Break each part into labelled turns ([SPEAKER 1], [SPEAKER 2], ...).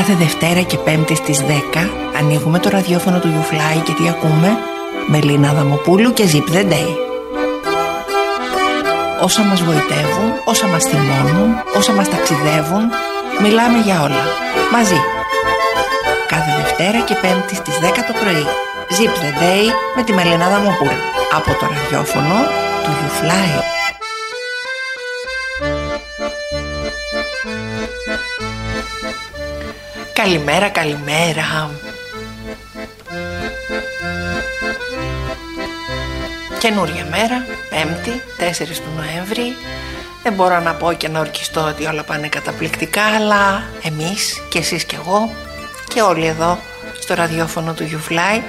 [SPEAKER 1] Κάθε Δευτέρα και Πέμπτη στις 10 ανοίγουμε το ραδιόφωνο του YouFly και τι ακούμε Μελίνα Δαμοπούλου και Zip The Day. Όσα μας βοητεύουν, όσα μας θυμώνουν, όσα μας ταξιδεύουν Μιλάμε για όλα, μαζί. Κάθε Δευτέρα και Πέμπτη στις 10 το πρωί. Zip The Day με τη Μελίνα Δαμοπούλου Από το ραδιόφωνο του YouFly Καλημέρα, καλημέρα. Καινούρια μέρα, Πέμπτη, 4 του Νοέμβρη. Δεν μπορώ να πω και να ορκιστώ ότι όλα πάνε καταπληκτικά, αλλά εμείς και εσείς και εγώ και όλοι εδώ στο ραδιόφωνο του YouFly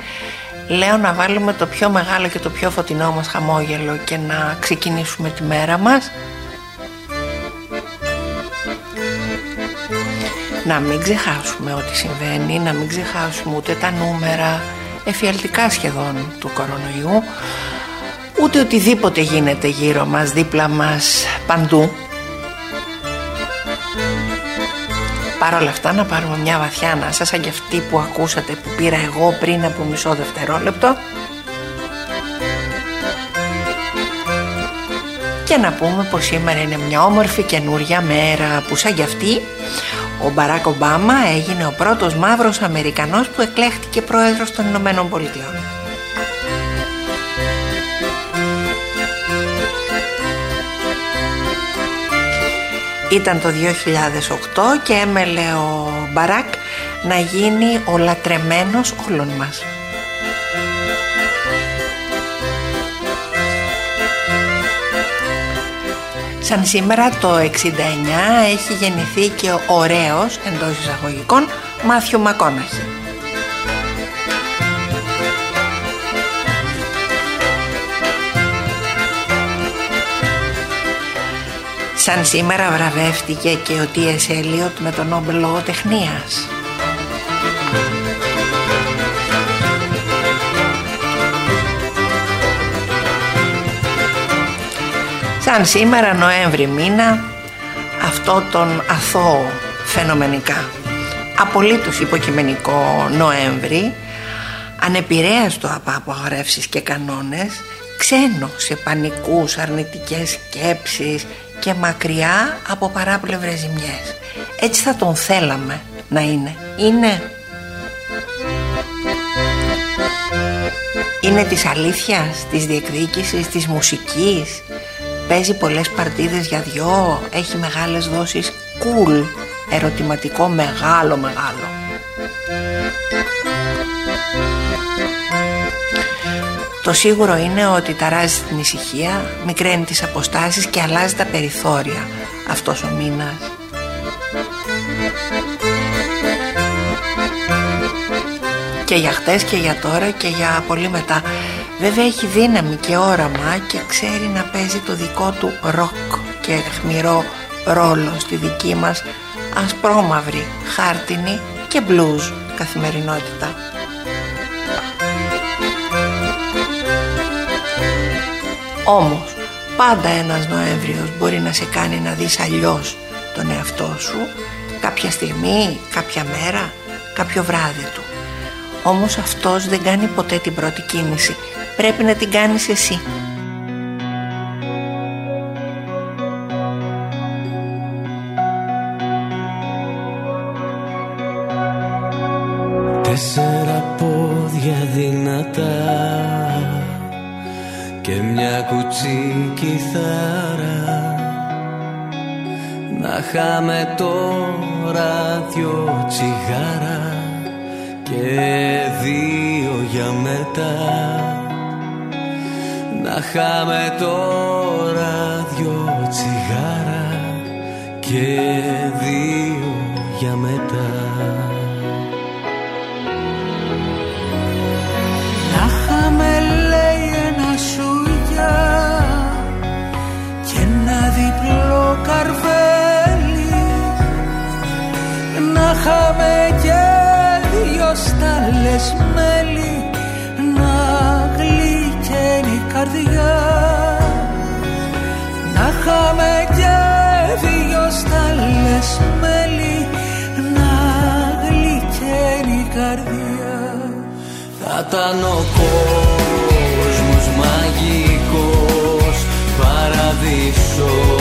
[SPEAKER 1] λέω να βάλουμε το πιο μεγάλο και το πιο φωτεινό μας χαμόγελο και να ξεκινήσουμε τη μέρα μας να μην ξεχάσουμε ό,τι συμβαίνει, να μην ξεχάσουμε ούτε τα νούμερα εφιαλτικά σχεδόν του κορονοϊού, ούτε οτιδήποτε γίνεται γύρω μας, δίπλα μας, παντού. Παρ' όλα αυτά να πάρουμε μια βαθιά ανάσα σαν και αυτή που ακούσατε που πήρα εγώ πριν από μισό δευτερόλεπτο και να πούμε πως σήμερα είναι μια όμορφη καινούρια μέρα που σαν κι αυτή ο Μπαράκ Ομπάμα έγινε ο πρώτος μαύρος Αμερικανός που εκλέχτηκε πρόεδρος των Ηνωμένων Πολιτειών. Ήταν το 2008 και έμελε ο Μπαράκ να γίνει ο λατρεμένος όλων μας. Σαν σήμερα το 69 έχει γεννηθεί και ο ωραίος εντός εισαγωγικών Μάθιου Μακόναχη. Σαν σήμερα βραβεύτηκε και ο T.S. Eliot με τον Νόμπελ Λογοτεχνίας. Σαν σήμερα Νοέμβρη μήνα αυτό τον αθώο φαινομενικά. Απολύτως υποκειμενικό Νοέμβρη ανεπηρέαστο από απαγορεύσεις και κανόνες ξένο σε πανικούς, αρνητικές σκέψεις και μακριά από παράπλευρες ζημιές. Έτσι θα τον θέλαμε να είναι. Είναι. Είναι της αλήθειας, της διεκδίκησης, της μουσικής Παίζει πολλές παρτίδες για δυο Έχει μεγάλες δόσεις. Cool Ερωτηματικό μεγάλο μεγάλο. Το σίγουρο είναι ότι ταράζει την ησυχία Μικραίνει τις αποστάσεις και αλλάζει τα περιθώρια Αυτός ο μήνας. Και για χτες και για τώρα και για πολύ μετά Βέβαια έχει δύναμη και όραμα και ξέρει να παίζει το δικό του ροκ και αιχμηρό ρόλο στη δική μας ασπρόμαυρη, χάρτινη και μπλουζ καθημερινότητα. Όμως πάντα ένας Νοέμβριος μπορεί να σε κάνει να δεις αλλιώς τον εαυτό σου κάποια στιγμή, κάποια μέρα, κάποιο βράδυ του. Όμως αυτός δεν κάνει ποτέ την πρώτη κίνηση πρέπει να την κάνεις εσύ.
[SPEAKER 2] Τέσσερα πόδια δυνατά και μια κουτσή κιθάρα να χάμε τώρα δυο τσιγάρα και δύο για μετά να χάμε τώρα δυο τσιγάρα και δύο για μετά.
[SPEAKER 3] Να χάμε λέει ένα σουγιά και ένα διπλό καρβέλι. Να χάμε καρδιά. Να χάμε και δυο στάλες μέλι Να
[SPEAKER 2] γλυκαίνει η
[SPEAKER 3] καρδιά. Θα
[SPEAKER 2] ήταν ο κόσμος μαγικός Παραδείσος.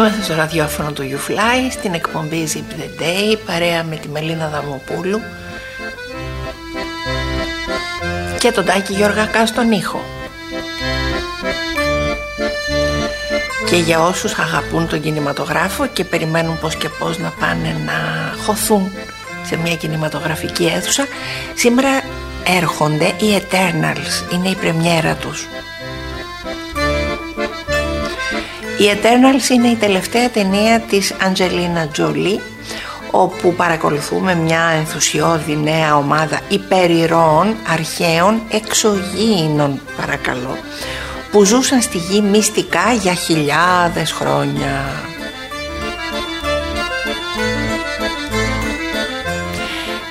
[SPEAKER 1] Είμαστε στο ραδιόφωνο του YouFly στην εκπομπή Zip the Day παρέα με τη Μελίνα Δαμοπούλου και τον Τάκη Γιώργακα στον ήχο. Και για όσους αγαπούν τον κινηματογράφο και περιμένουν πώς και πώς να πάνε να χωθούν σε μια κινηματογραφική αίθουσα σήμερα έρχονται οι Eternals, είναι η πρεμιέρα τους. Η Eternals είναι η τελευταία ταινία της Αντζελίνα Τζολί όπου παρακολουθούμε μια ενθουσιώδη νέα ομάδα υπερηρώων αρχαίων εξωγήινων παρακαλώ που ζούσαν στη γη μυστικά για χιλιάδες χρόνια.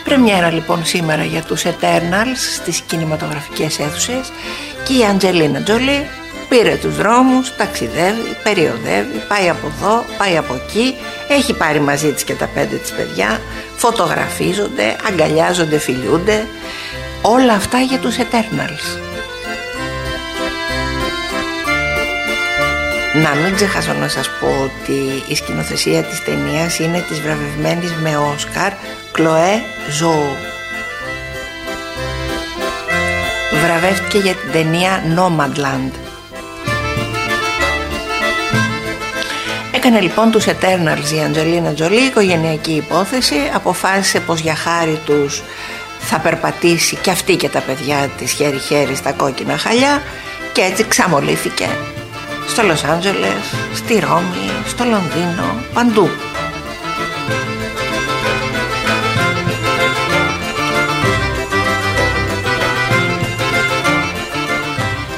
[SPEAKER 1] Πρεμιέρα λοιπόν σήμερα για τους Eternals στις κινηματογραφικές αίθουσες και η Αντζελίνα Τζολί πήρε τους δρόμους, ταξιδεύει, περιοδεύει, πάει από εδώ, πάει από εκεί, έχει πάρει μαζί της και τα πέντε της παιδιά, φωτογραφίζονται, αγκαλιάζονται, φιλιούνται, όλα αυτά για τους Eternals. Να μην ξεχάσω να σας πω ότι η σκηνοθεσία της ταινίας είναι της βραβευμένης με Όσκαρ Κλοέ Ζώου. Βραβεύτηκε για την ταινία Nomadland. Έκανε λοιπόν τους Eternals η Αντζελίνα Τζολί, οικογενειακή υπόθεση, αποφάσισε πως για χάρη τους θα περπατήσει και αυτή και τα παιδιά της χέρι-χέρι στα κόκκινα χαλιά και έτσι ξαμολύθηκε στο Λος Άντζελες, στη Ρώμη, στο Λονδίνο, παντού.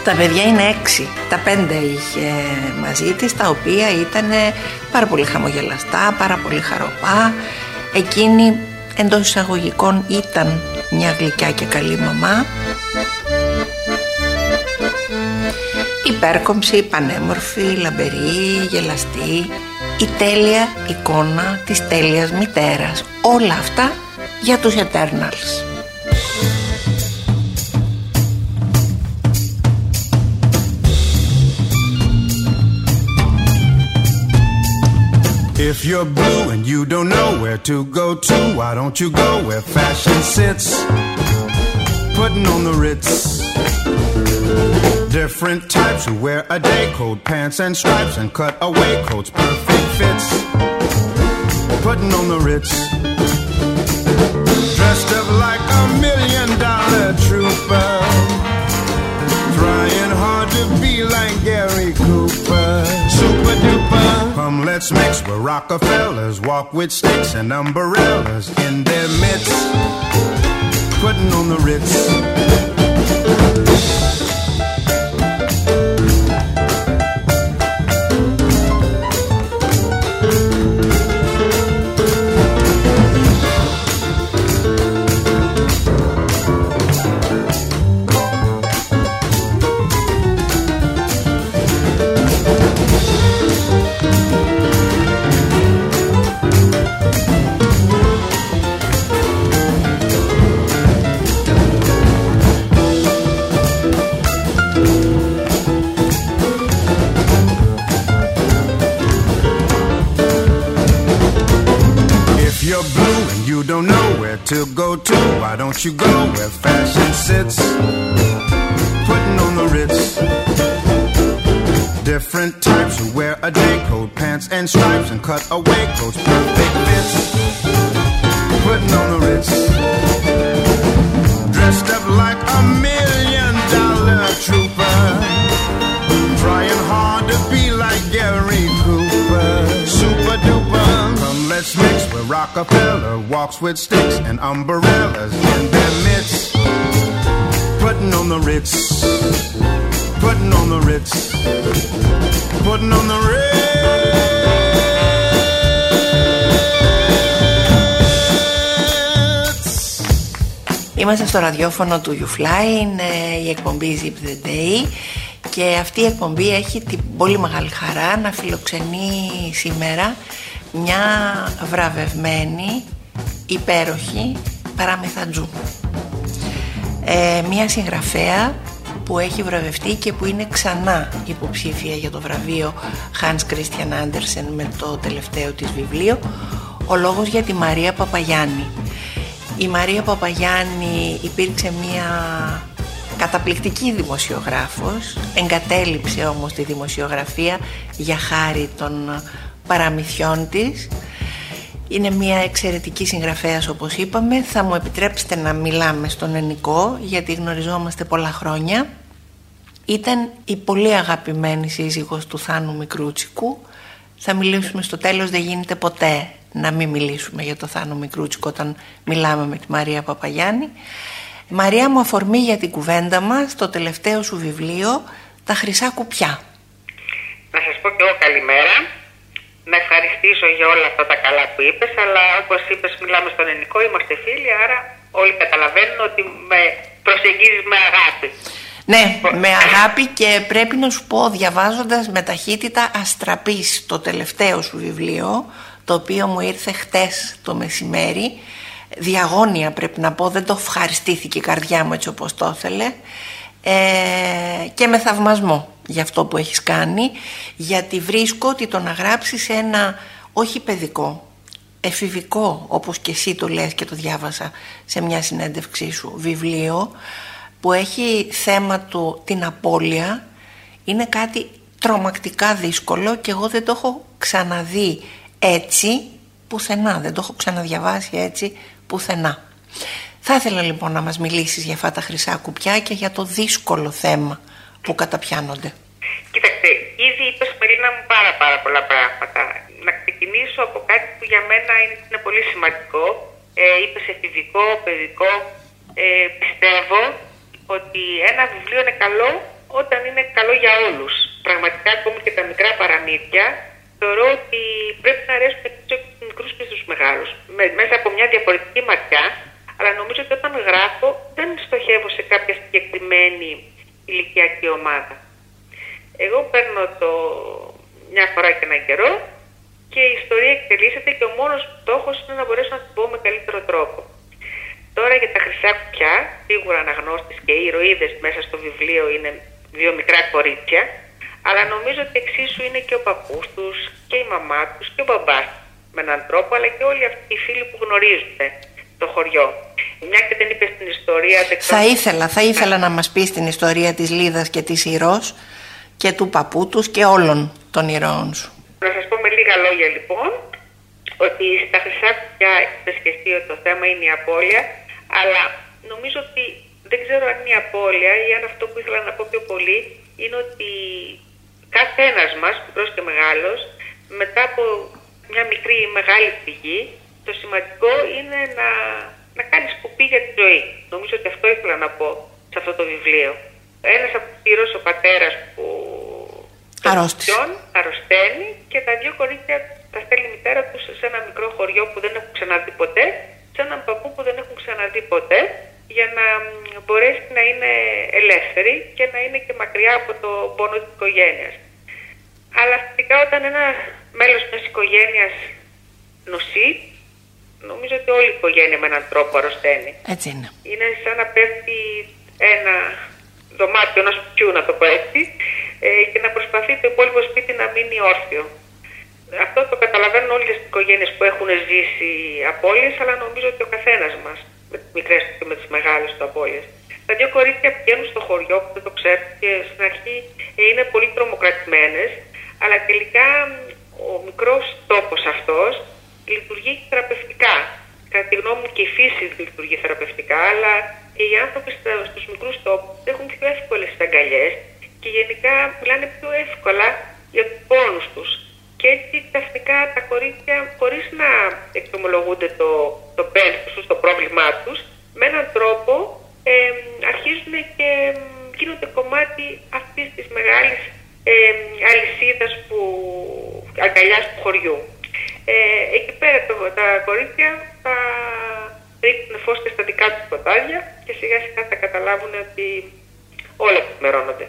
[SPEAKER 1] Τα παιδιά είναι έξι. Τα πέντε είχε μαζί της, τα οποία ήταν πάρα πολύ χαμογελαστά, πάρα πολύ χαροπά. Εκείνη εντός εισαγωγικών ήταν μια γλυκιά και καλή μαμά. Υπέρκομψη, πανέμορφη, λαμπερή, γελαστή, η τέλεια εικόνα της τέλειας μητέρας. Όλα αυτά για τους Eternals.
[SPEAKER 4] If you're blue and you don't know where to go to, why don't you go where fashion sits? Putting on the Ritz. Different types who wear a day coat, pants and stripes, and cut away coats, perfect fits. Putting on the Ritz. Dressed up like a million dollar trooper. Trying hard to be like Gary Cooper. Super duper. Come, let's mix where Rockefellers walk with sticks and umbrellas in their midst. Putting on the Ritz. With sticks and umbrellas in their midst. Putting on the Ritz. Putting on the Ritz. Putting on the Ritz.
[SPEAKER 1] Είμαστε στο ραδιόφωνο του YouFly, είναι η εκπομπή Zip the Day και αυτή η εκπομπή έχει την πολύ μεγάλη χαρά να φιλοξενεί σήμερα μια βραβευμένη, υπέροχη παραμεθατζού. Ε, μια συγγραφέα που έχει βραβευτεί και που είναι ξανά υποψήφια για το βραβείο Hans Christian Andersen με το τελευταίο της βιβλίο ο λόγος για τη Μαρία Παπαγιάννη η Μαρία Παπαγιάννη υπήρξε μια καταπληκτική δημοσιογράφος εγκατέλειψε όμως τη δημοσιογραφία για χάρη των παραμυθιών της είναι μια εξαιρετική συγγραφέας όπως είπαμε θα μου επιτρέψετε να μιλάμε στον Ενικό γιατί γνωριζόμαστε πολλά χρόνια ήταν η πολύ αγαπημένη σύζυγος του Θάνου Μικρούτσικου θα μιλήσουμε στο τέλος δεν γίνεται ποτέ να μην μιλήσουμε για το Θάνο Μικρούτσικο όταν μιλάμε με τη Μαρία Παπαγιάννη Μαρία μου αφορμή για την κουβέντα μας το τελευταίο σου βιβλίο «Τα χρυσά κουπιά».
[SPEAKER 5] Να σας πω και εγώ καλημέρα. Να ευχαριστήσω για όλα αυτά τα καλά που είπες, αλλά όπως είπες μιλάμε στον ελληνικό, είμαστε φίλοι, άρα όλοι καταλαβαίνουν ότι με προσεγγίζεις με αγάπη.
[SPEAKER 1] Ναι, με αγάπη και πρέπει να σου πω διαβάζοντας με ταχύτητα αστραπής το τελευταίο σου βιβλίο, το οποίο μου ήρθε χτες το μεσημέρι, διαγώνια πρέπει να πω, δεν το ευχαριστήθηκε η καρδιά μου έτσι όπως το ήθελε ε, και με θαυμασμό για αυτό που έχεις κάνει γιατί βρίσκω ότι το να γράψεις ένα όχι παιδικό εφηβικό όπως και εσύ το λες και το διάβασα σε μια συνέντευξή σου βιβλίο που έχει θέμα του την απώλεια είναι κάτι τρομακτικά δύσκολο και εγώ δεν το έχω ξαναδεί έτσι πουθενά, δεν το έχω ξαναδιαβάσει έτσι πουθενά. Θα ήθελα λοιπόν να μας μιλήσεις για αυτά τα χρυσά κουπιά και για το δύσκολο θέμα που καταπιάνονται.
[SPEAKER 5] Κοίταξε, ήδη είπες Μελίνα μου πάρα πάρα πολλά πράγματα. Να ξεκινήσω από κάτι που για μένα είναι, είναι πολύ σημαντικό. Ε, είπες εφηβικό, παιδικό. Ε, πιστεύω ότι ένα βιβλίο είναι καλό όταν είναι καλό για όλους. Πραγματικά ακόμη και τα μικρά παραμύθια θεωρώ ότι πρέπει να αρέσουν και στους μικρούς και στους μεγάλους. μέσα από μια διαφορετική ματιά, αλλά νομίζω ότι όταν γράφω δεν στοχεύω σε κάποια συγκεκριμένη ηλικιακή ομάδα. Εγώ παίρνω το μια φορά και ένα καιρό και η ιστορία εκτελήσεται και ο μόνος στόχος είναι να μπορέσω να την πω με καλύτερο τρόπο. Τώρα για τα χρυσά κουπιά, σίγουρα αναγνώστες και οι ηρωίδες μέσα στο βιβλίο είναι δύο μικρά κορίτσια, αλλά νομίζω ότι εξίσου είναι και ο παππούς τους και η μαμά τους και ο μπαμπάς με έναν τρόπο, αλλά και όλοι αυτοί οι φίλοι που γνωρίζουν το χωριό. Μια και δεν είπε στην ιστορία...
[SPEAKER 1] Θα ήθελα, θα ήθελα να μας πεις την ιστορία της Λίδας και της Ηρός και του παππού τους και όλων των ηρώων σου.
[SPEAKER 5] Να σας πω με λίγα λόγια λοιπόν, ότι στα χρυσά κουτιά έχετε σκεφτεί ότι το θέμα είναι η απώλεια, αλλά νομίζω ότι δεν ξέρω αν είναι η απώλεια ή αν αυτό που ήθελα να πω πιο πολύ είναι ότι κάθε ένας μας, μικρός και μεγάλος, μετά από μια μικρή ή μεγάλη πηγή, το σημαντικό είναι να, να κάνεις σκουπί για τη ζωή. Νομίζω ότι αυτό ήθελα να πω σε αυτό το βιβλίο. Ένας από τους ο πατέρας που
[SPEAKER 1] Αρρώστησε.
[SPEAKER 5] αρρωσταίνει και τα δύο κορίτσια τα στέλνει η μητέρα τους σε ένα μικρό χωριό που δεν έχουν ξαναδεί ποτέ, σε έναν παππού που δεν έχουν ξαναδεί ποτέ, για να μπορέσει να είναι ελεύθερη και να είναι και μακριά από το πόνο της οικογένειας. Αλλά φυσικά όταν ένα μέλος μιας οικογένειας νοσεί, νομίζω ότι όλη η οικογένεια με έναν τρόπο αρρωσταίνει.
[SPEAKER 1] Έτσι είναι.
[SPEAKER 5] Είναι σαν να πέφτει ένα δωμάτιο ενός σπιτιού, να το πω έτσι, ε, και να προσπαθεί το υπόλοιπο σπίτι να μείνει όρθιο. Αυτό το καταλαβαίνουν όλες τις οικογένειες που έχουν ζήσει απώλειες, αλλά νομίζω ότι ο καθένας μας, με τις μικρές και με τις μεγάλες του απώλειες. Τα δύο κορίτσια πηγαίνουν στο χωριό που δεν το ξέρουν και στην αρχή είναι πολύ τρομοκρατημένες, αλλά τελικά ο μικρός τόπος αυτός λειτουργεί θεραπευτικά. Κατά τη γνώμη μου και η φύση λειτουργεί θεραπευτικά, αλλά και οι άνθρωποι στους μικρούς τόπους έχουν πιο εύκολες αγκαλιές και γενικά μιλάνε πιο εύκολα για τους πόνους τους. Και έτσι ξαφνικά τα κορίτσια, χωρίς να εξομολογούνται το, το τους, το πρόβλημά τους, με έναν τρόπο ε, αρχίζουν και γίνονται κομμάτι αυτής της μεγάλης ε, αλυσίδας που, αγκαλιάς του χωριού. Ε, εκεί πέρα το, τα κορίτσια θα ρίχνουν φως και στα δικά τους ποτάδια και σιγά σιγά θα καταλάβουν ότι όλα επιμερώνονται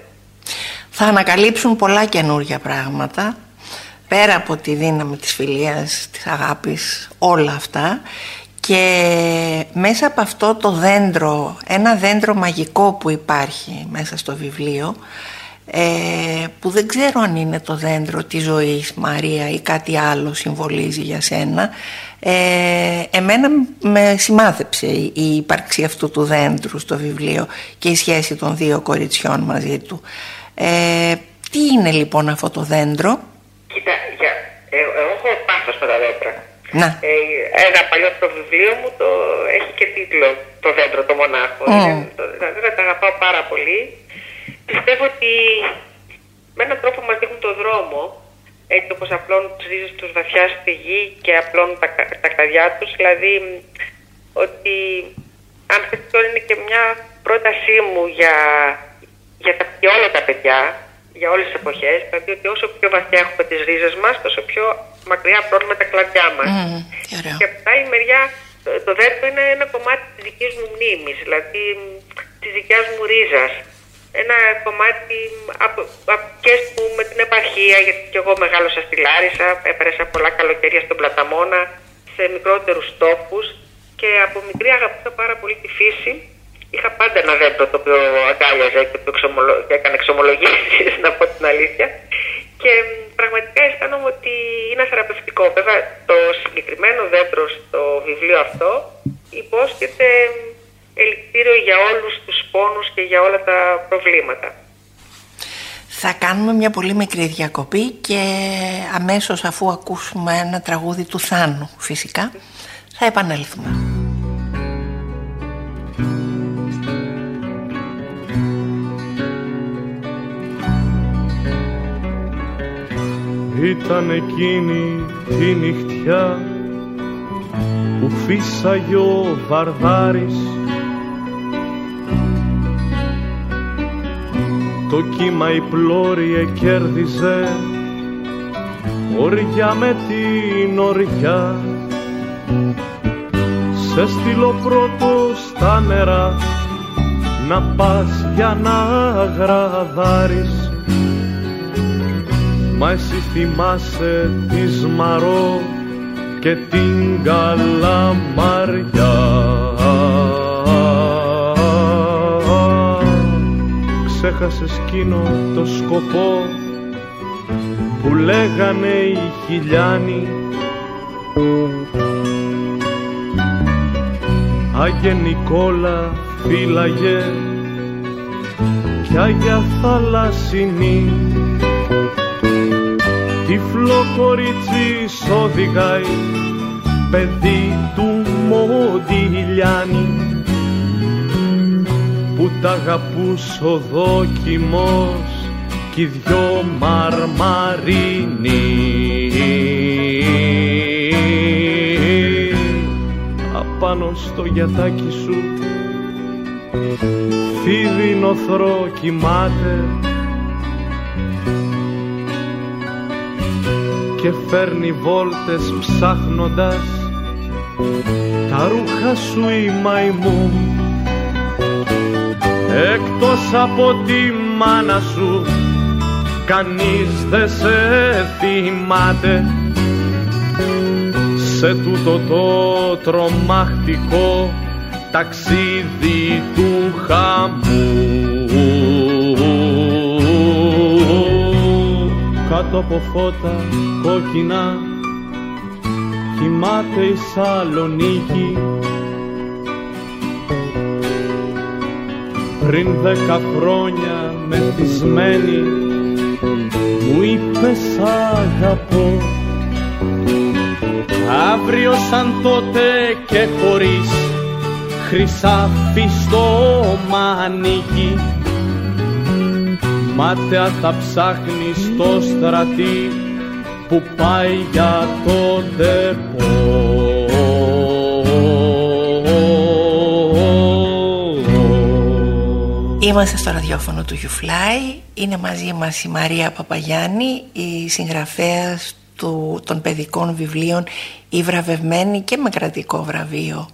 [SPEAKER 1] θα ανακαλύψουν πολλά καινούργια πράγματα πέρα από τη δύναμη της φιλίας, της αγάπης, όλα αυτά. Και μέσα από αυτό το δέντρο, ένα δέντρο μαγικό που υπάρχει μέσα στο βιβλίο ε, που δεν ξέρω αν είναι το δέντρο της ζωής Μαρία ή κάτι άλλο συμβολίζει για σένα ε, εμένα με σημάδεψε η ύπαρξη αυτού του δέντρου στο βιβλίο και η σχέση των δύο κοριτσιών μαζί του ε, τι είναι λοιπόν αυτό το δέντρο;
[SPEAKER 5] Κοίτα, για, ε, εγώ έχω πάθος με τα δέντρα.
[SPEAKER 1] Να.
[SPEAKER 5] Ε, ένα παλιό το βιβλίο μου το, έχει και τίτλο «Το δέντρο, το μονάχο».
[SPEAKER 1] Mm.
[SPEAKER 5] τα δέντρα τα αγαπάω πάρα πολύ. Πιστεύω ότι με έναν τρόπο μας δείχνουν το δρόμο έτσι όπως απλώνουν τις ρίζες τους βαθιά στη γη και απλώνουν τα, τα κλαδιά τους. Δηλαδή ότι αν θέλει είναι και μια πρότασή μου για για, τα, για όλα τα παιδιά, για όλες τις εποχές, δηλαδή ότι όσο πιο βαθιά έχουμε τις ρίζες μας, τόσο πιο μακριά πρώνουμε τα κλαδιά μας.
[SPEAKER 1] Mm,
[SPEAKER 5] και από την άλλη μεριά, το, το δέντρο είναι ένα κομμάτι της δικής μου μνήμης, δηλαδή της δικιάς μου ρίζας. Ένα κομμάτι από, από και που με την επαρχία, γιατί και εγώ μεγάλωσα στη Λάρισα, έπαιρεσα πολλά καλοκαιρία στον Πλαταμόνα, σε μικρότερους τόπους και από μικρή αγαπούσα πάρα πολύ τη φύση είχα πάντα ένα δέντρο το οποίο αγκάλιαζε και, το εξομολο... και έκανε εξομολογήσεις, να πω την αλήθεια. Και πραγματικά αισθάνομαι ότι είναι θεραπευτικό. Βέβαια, το συγκεκριμένο δέντρο στο βιβλίο αυτό υπόσχεται ελικτήριο για όλους τους πόνους και για όλα τα προβλήματα.
[SPEAKER 1] Θα κάνουμε μια πολύ μικρή διακοπή και αμέσως αφού ακούσουμε ένα τραγούδι του Θάνου φυσικά θα επανέλθουμε.
[SPEAKER 6] Ήταν εκείνη τη νυχτιά που φύσαγε ο Βαρδάρης το κύμα η πλώρη κέρδιζε οριά με την οριά σε στείλω πρώτος στα νερά. Να πας για να γραδάρεις Μα εσύ θυμάσαι τη Μαρό και την Καλαμαριά έχασε εκείνο το σκοπό που λέγανε οι χιλιάνοι. Άγιε Νικόλα φύλαγε κι Άγια θαλασσινή. Τυφλό κορίτσι οδηγάει παιδί του Μοντιλιάνη που τ' αγαπούσε ο δόκιμος κι οι δυο μαρμαρίνοι. Απάνω στο γιατάκι σου φίδι νοθρό κοιμάται και φέρνει βόλτες ψάχνοντας τα ρούχα σου η μαϊμού εκτός από τη μάνα σου κανείς δεν σε θυμάται. Σε τούτο το τρομακτικό ταξίδι του χαμού. Κάτω από φώτα κόκκινα κοιμάται η Σαλονίκη πριν δέκα χρόνια μεθυσμένη μου είπες σ' αγαπώ αύριο σαν τότε και χωρίς χρυσάφι στο μανίκι. Μάταια θα ψάχνεις στο στρατή που πάει για το
[SPEAKER 1] Είμαστε στο ραδιόφωνο του YouFly. Είναι μαζί μας η Μαρία Παπαγιάννη, η συγγραφέας του, των παιδικών βιβλίων «Η βραβευμένη» και με κρατικό βραβείο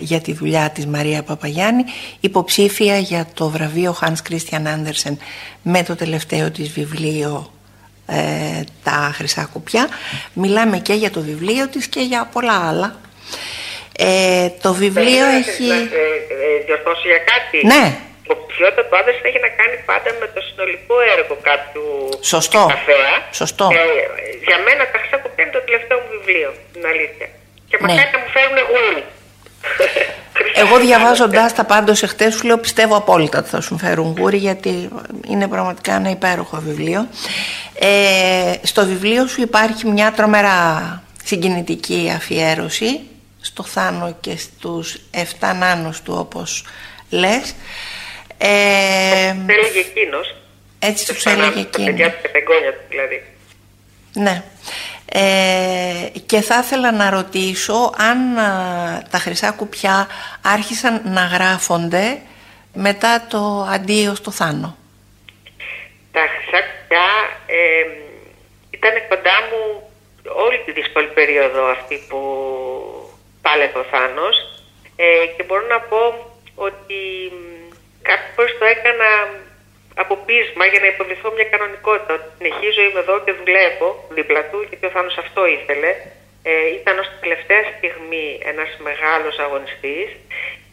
[SPEAKER 1] για τη δουλειά της Μαρία Παπαγιάννη υποψήφια για το βραβείο Hans Christian Andersen με το τελευταίο της βιβλίο ε, «Τα Χρυσά Κουπιά» μιλάμε και για το βιβλίο της και για πολλά άλλα ε, το βιβλίο έχει...
[SPEAKER 5] Να, ε, ε, διορθώσω για κάτι;
[SPEAKER 1] Ναι.
[SPEAKER 5] Υποψηφιότητα του άντρα έχει να κάνει πάντα με το συνολικό έργο κάποιου
[SPEAKER 1] Σωστό.
[SPEAKER 5] καφέα.
[SPEAKER 1] Σωστό.
[SPEAKER 5] Ε, για μένα τα Χρυσά Κουπιά είναι το τελευταίο μου βιβλίο, την αλήθεια. Και
[SPEAKER 1] Ναι.
[SPEAKER 5] μακάρι να μου φέρουν γούρι.
[SPEAKER 1] Εγώ διαβάζοντάς τα πάντως εχθές σου λέω πιστεύω απόλυτα ότι θα σου φέρουν γούρι γιατί είναι πραγματικά ένα υπέροχο βιβλίο. Ε, στο βιβλίο σου υπάρχει μια τρομερά συγκινητική αφιέρωση στο Θάνο και στους 7 νάνους του όπως λες. Ε,
[SPEAKER 5] Το έλεγε εκείνος.
[SPEAKER 1] έτσι τους έλεγε
[SPEAKER 5] Τα
[SPEAKER 1] εκείνος.
[SPEAKER 5] παιδιά του και τα εγγόνια του δηλαδή.
[SPEAKER 1] Ναι. Ε, και θα ήθελα να ρωτήσω αν α, τα χρυσά κουπιά άρχισαν να γράφονται μετά το αντίο στο Θάνο.
[SPEAKER 5] Τα χρυσά κουπιά ε, ήταν κοντά μου όλη τη δύσκολη περίοδο αυτή που πάλευε ο Θάνος ε, και μπορώ να πω ότι μ, κάποιες φορές το έκανα από πείσμα για να υποδηθώ μια κανονικότητα. Ότι συνεχίζω, είμαι εδώ και δουλεύω δίπλα του γιατί ο Θάνος αυτό ήθελε. Ε, ήταν ως τελευταία στιγμή ένας μεγάλος αγωνιστής